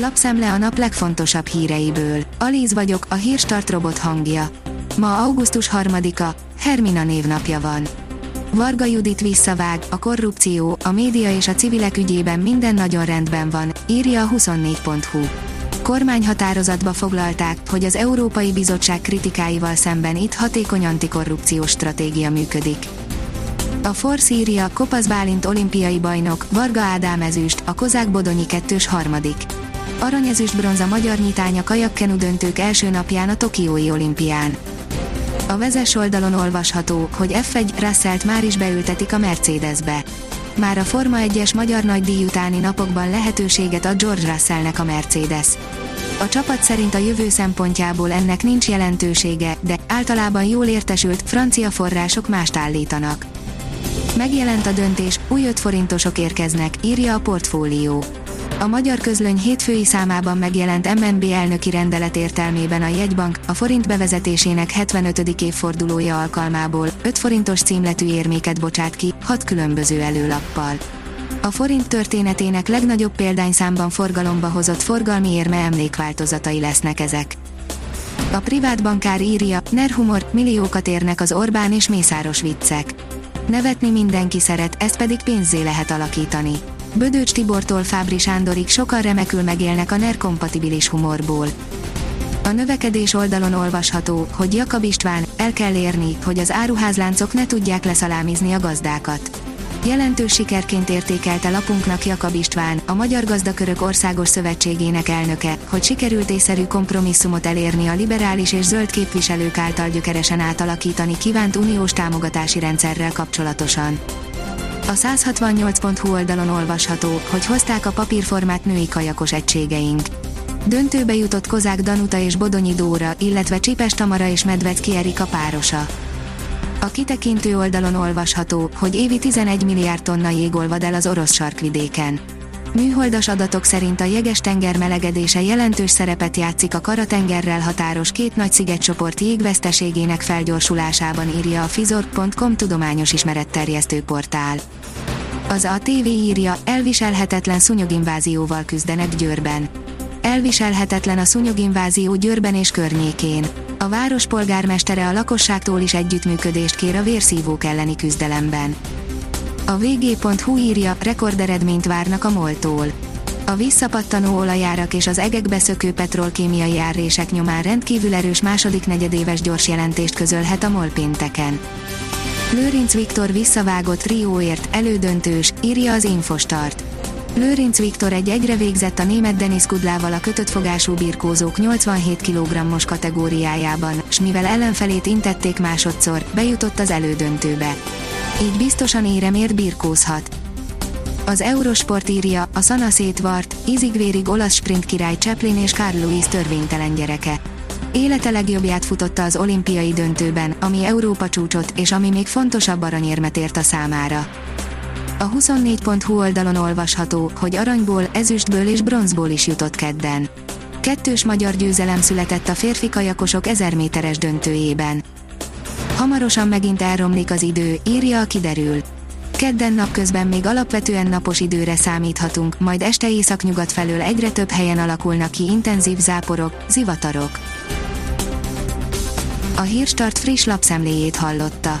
Lapszemle a nap legfontosabb híreiből. Alíz vagyok, a hírstart robot hangja. Ma augusztus 3-a, Hermina névnapja van. Varga Judit visszavág, a korrupció, a média és a civilek ügyében minden nagyon rendben van, írja a 24.hu. Kormányhatározatba foglalták, hogy az Európai Bizottság kritikáival szemben itt hatékony antikorrupciós stratégia működik. A Force írja, Kopasz Bálint olimpiai bajnok, Varga Ádám ezüst, a Kozák Bodonyi kettős harmadik. Aranyezüst bronz a magyar nyitánya kajakkenu döntők első napján a Tokiói olimpián. A vezes oldalon olvasható, hogy F1 Russellt már is beültetik a Mercedesbe. Már a Forma 1-es magyar nagydíj utáni napokban lehetőséget ad George Russellnek a Mercedes. A csapat szerint a jövő szempontjából ennek nincs jelentősége, de általában jól értesült francia források mást állítanak. Megjelent a döntés, új 5 forintosok érkeznek, írja a portfólió. A magyar közlöny hétfői számában megjelent MNB elnöki rendelet értelmében a jegybank a forint bevezetésének 75. évfordulója alkalmából 5 forintos címletű érméket bocsát ki, 6 különböző előlappal. A forint történetének legnagyobb példányszámban forgalomba hozott forgalmi érme emlékváltozatai lesznek ezek. A privát bankár írja, nerhumor, milliókat érnek az Orbán és Mészáros viccek. Nevetni mindenki szeret, ezt pedig pénzé lehet alakítani. Bödöcs Tibortól Fábri Sándorig sokan remekül megélnek a NER kompatibilis humorból. A növekedés oldalon olvasható, hogy Jakab István, el kell érni, hogy az áruházláncok ne tudják leszalámizni a gazdákat. Jelentős sikerként értékelte lapunknak Jakab István, a Magyar Gazdakörök Országos Szövetségének elnöke, hogy sikerült észszerű kompromisszumot elérni a liberális és zöld képviselők által gyökeresen átalakítani kívánt uniós támogatási rendszerrel kapcsolatosan. A 168.hu oldalon olvasható, hogy hozták a papírformát női kajakos egységeink. Döntőbe jutott Kozák Danuta és Bodonyi Dóra, illetve Csipes Tamara és Medvecki Erika párosa. A kitekintő oldalon olvasható, hogy évi 11 milliárd tonna jég olvad el az orosz sarkvidéken. Műholdas adatok szerint a jeges tenger melegedése jelentős szerepet játszik a Karatengerrel határos két nagy szigetcsoport jégveszteségének felgyorsulásában írja a Fizor.com tudományos ismeretterjesztő portál. Az ATV írja, elviselhetetlen szúnyoginvázióval küzdenek Győrben. Elviselhetetlen a szúnyoginvázió Győrben és környékén. A város polgármestere a lakosságtól is együttműködést kér a vérszívók elleni küzdelemben. A vg.hu írja, rekorderedményt várnak a moltól. A visszapattanó olajárak és az egekbe szökő petrolkémiai árrések nyomán rendkívül erős második negyedéves gyors jelentést közölhet a MOL pénteken. Lőrinc Viktor visszavágott Rióért, elődöntős, írja az Infostart. Lőrinc Viktor egy egyre végzett a német Denis Kudlával a kötött fogású birkózók 87 kg-os kategóriájában, s mivel ellenfelét intették másodszor, bejutott az elődöntőbe. Így biztosan éremért birkózhat. Az Eurosport írja, a Sana szétvart, ízigvérig olasz sprint király Chaplin és Carl Lewis törvénytelen gyereke. Élete legjobbját futotta az olimpiai döntőben, ami Európa csúcsot, és ami még fontosabb aranyérmet ért a számára. A 24.hu oldalon olvasható, hogy aranyból, ezüstből és bronzból is jutott kedden. Kettős magyar győzelem született a férfi kajakosok 1000 méteres döntőjében. Hamarosan megint elromlik az idő, írja a kiderül. Kedden napközben még alapvetően napos időre számíthatunk, majd este északnyugat felől egyre több helyen alakulnak ki intenzív záporok, zivatarok. A Hírstart friss lapszemléjét hallotta.